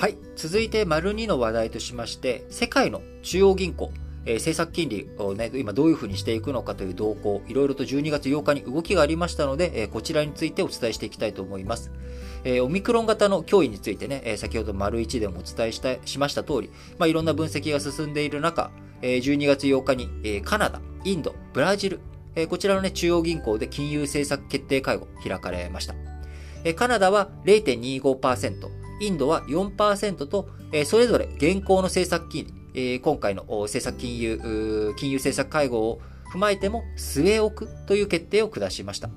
はい。続いて、丸2の話題としまして、世界の中央銀行、えー、政策金利をね、今どういうふうにしていくのかという動向、いろいろと12月8日に動きがありましたので、えー、こちらについてお伝えしていきたいと思います。えー、オミクロン型の脅威についてね、え先ほど丸1でもお伝えしたしました通り、まあ、いろんな分析が進んでいる中、え12月8日に、えカナダ、インド、ブラジル、えこちらのね、中央銀行で金融政策決定会合開かれました。えカナダは0.25%、インドは4%と、えそれぞれ現行の政策金利、え今回の政策金融、金融政策会合を踏まえても据え置くという決定を下しました。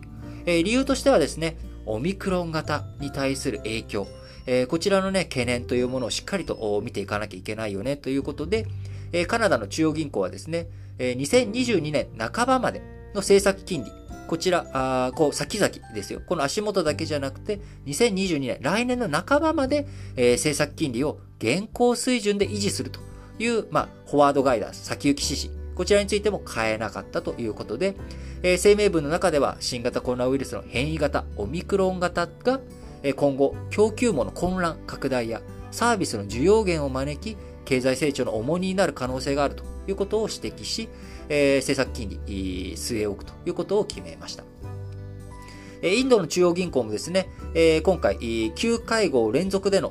え理由としてはですね、オミクロン型に対する影響、えこちらのね、懸念というものをしっかりと見ていかなきゃいけないよねということで、えカナダの中央銀行はですね、え2022年半ばまでの政策金利、こちら、あこう、先々ですよ。この足元だけじゃなくて、2022年、来年の半ばまで、えー、政策金利を現行水準で維持するという、まあ、フォワードガイダンス、先行き指示、こちらについても変えなかったということで、えー、声明文の中では新型コロナウイルスの変異型、オミクロン型が、えー、今後、供給網の混乱、拡大やサービスの需要減を招き、経済成長の重荷になる可能性があるということを指摘し、えー、政策金利据え置くということを決めました。インドの中央銀行もですね、今回、9会合連続での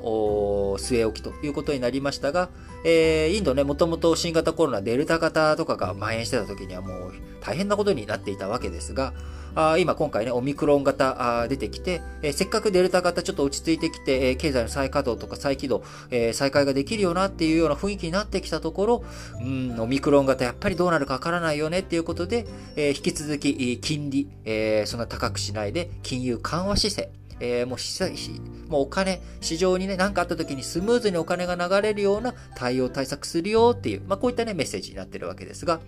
据え置きということになりましたが、インドね、もともと新型コロナデルタ型とかが蔓延してた時にはもう大変なことになっていたわけですが、あ今今回ね、オミクロン型あ出てきて、えー、せっかくデルタ型ちょっと落ち着いてきて、えー、経済の再稼働とか再起動、えー、再開ができるよなっていうような雰囲気になってきたところ、うん、オミクロン型やっぱりどうなるかわからないよねっていうことで、えー、引き続き金利、えー、そんな高くしないで金融緩和姿勢、えー、もうもうお金、市場にね、何かあった時にスムーズにお金が流れるような対応対策するよっていう、まあこういったね、メッセージになってるわけですが、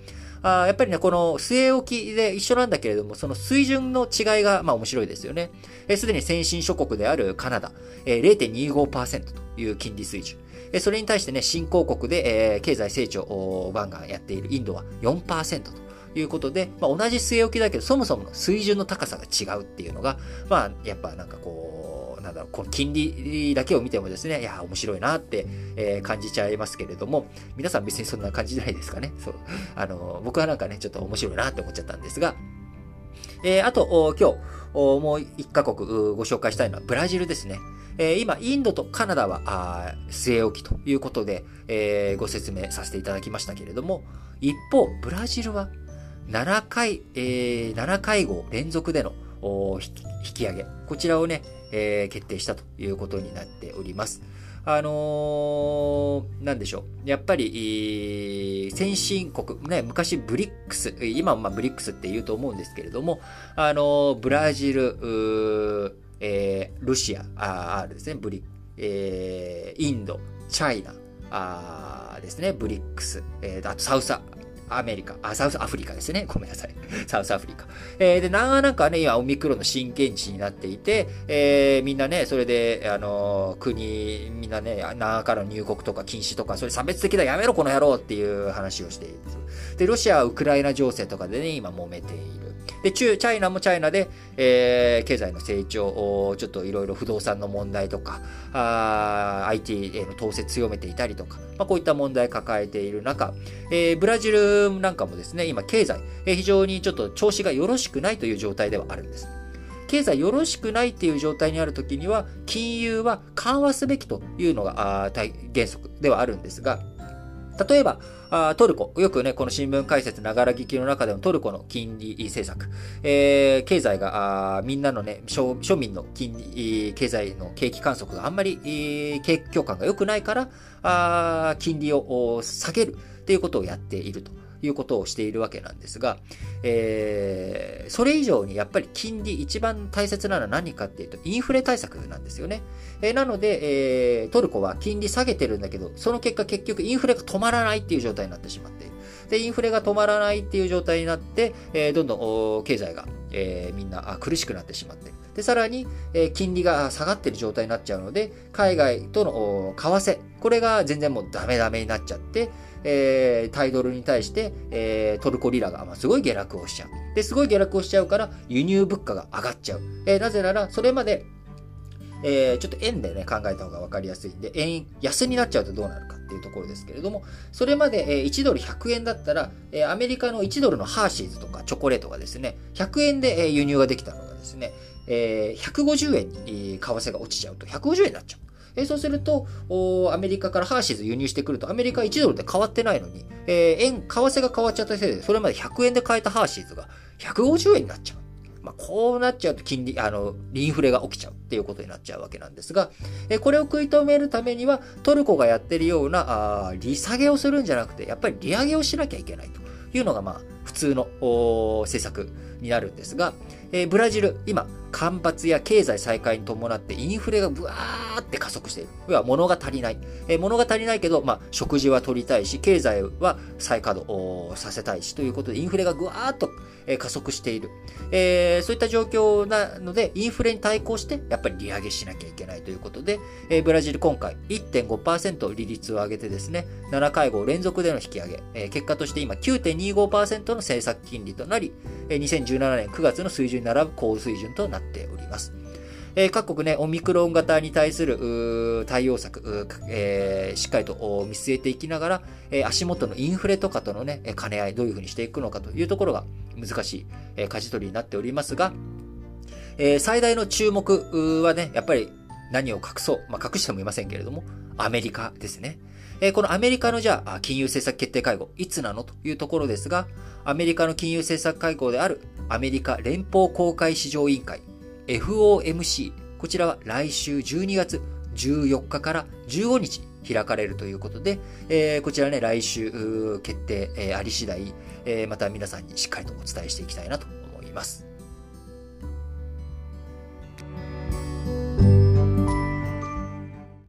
あやっぱりね、この据え置きで一緒なんだけれども、その水準の違いが、まあ面白いですよね。す、で、に先進諸国であるカナダ、えー、0.25%という金利水準。えそれに対してね、新興国で、えー、経済成長をガンガンやっているインドは4%と。いうことで、まあ、同じ据え置きだけど、そもそもの水準の高さが違うっていうのが、まあ、やっぱなんかこう、なんだろう、この金利だけを見てもですね、いや、面白いなって、えー、感じちゃいますけれども、皆さん別にそんな感じじゃないですかね。そう。あの、僕はなんかね、ちょっと面白いなって思っちゃったんですが、えー、あと、今日、もう一カ国ご紹介したいのはブラジルですね。えー、今、インドとカナダは、あ据え置きということで、えー、ご説明させていただきましたけれども、一方、ブラジルは7回、えー、7会合連続での引き上げ、こちらをね、えー、決定したということになっております。あのー、なんでしょう。やっぱり、先進国、ね、昔ブリックス、今まあブリックスって言うと思うんですけれども、あのー、ブラジル、えー、ロシア、あですね、ブリえー、インド、 China、あですね、 BRICS、えー、あと South America、あ、 South Africa ですね。ごめんなさい。South Africa。えー、で、ななんかね、今、オミクロンの震源地になっていて、えー、みんなね、それで、あの、国、みんなね、長からの入国とか禁止とか、それ差別的だ、やめろ、この野郎っていう話をしている。で、ロシアはウクライナ情勢とかでね、今揉めている。で、中、チャイナもチャイナで、えー、経済の成長、ちょっといろいろ不動産の問題とか、あ IT への統制強めていたりとか、まあ、こういった問題抱えている中、えー、ブラジルなんかもですね、今経済、えー、非常にちょっと調子がよろしくないという状態ではあるんです。経済よろしくないっていう状態にあるときには、金融は緩和すべきというのが原則ではあるんですが、例えば、トルコ、よくね、この新聞解説ながら聞きの中でもトルコの金利政策、えー、経済が、みんなのね、庶民の金利、経済の景気観測があんまり、景況感が良くないから、金利を下げるっていうことをやっていると。いうことをしているわけなんですが、えー、それ以上にやっぱり金利一番大切なのは何かっていうと、インフレ対策なんですよね。えー、なので、えー、トルコは金利下げてるんだけど、その結果結局インフレが止まらないっていう状態になってしまっている。で、インフレが止まらないっていう状態になって、えー、どんどん経済が、えー、みんな苦しくなってしまっている。で、さらに、えー、金利が下がってる状態になっちゃうので、海外との為替、これが全然もうダメダメになっちゃって、えー、タイドルに対して、えー、トルコリラが、まあ、すごい下落をしちゃう。で、すごい下落をしちゃうから、輸入物価が上がっちゃう。えー、なぜなら、それまで、えー、ちょっと円でね、考えた方が分かりやすいんで、円安になっちゃうとどうなるかっていうところですけれども、それまで、え1ドル100円だったら、えアメリカの1ドルのハーシーズとかチョコレートがですね、100円で、え輸入ができたのがですね、え150円に為替が落ちちゃうと150円になっちゃう。えそうすると、アメリカからハーシーズ輸入してくると、アメリカ1ドルで変わってないのに、えー、円、為替が変わっちゃったせいで、それまで100円で買えたハーシーズが150円になっちゃう。まあ、こうなっちゃうと金利、あの、インフレが起きちゃうっていうことになっちゃうわけなんですが、えこれを食い止めるためには、トルコがやってるような、あ利下げをするんじゃなくて、やっぱり利上げをしなきゃいけないというのが、まあ、普通の政策になるんですが、えー、ブラジル、今、干ばつや経済再開に伴ってインフレがブワーって加速している。要は物が足りない。えー、物が足りないけど、まあ、食事は取りたいし、経済は再稼働させたいしということで、インフレがぐわーっとえ加速している。えー、そういった状況なので、インフレに対抗して、やっぱり利上げしなきゃいけないということで、えー、ブラジル今回1.5%利率を上げてですね、7会合連続での引き上げ、えー、結果として今9.25%の政策金利となり、え2017年9月の水準に並ぶ高水準となっております。えー、各国ね、オミクロン型に対する対応策、えー、しっかりと見据えていきながら、えー、足元のインフレとかとのね、兼ね合い、どういうふうにしていくのかというところが難しい、え舵取りになっておりますが、え最大の注目はね、やっぱり何を隠そう、まあ、隠してもいませんけれども、アメリカですね。えこのアメリカのじゃあ、金融政策決定会合、いつなのというところですが、アメリカの金融政策会合であるアメリカ連邦公開市場委員会、FOMC、こちらは来週12月14日から15日開かれるということで、えー、こちらね、来週決定、えー、あり次第、えー、また皆さんにしっかりとお伝えしていきたいなと思います。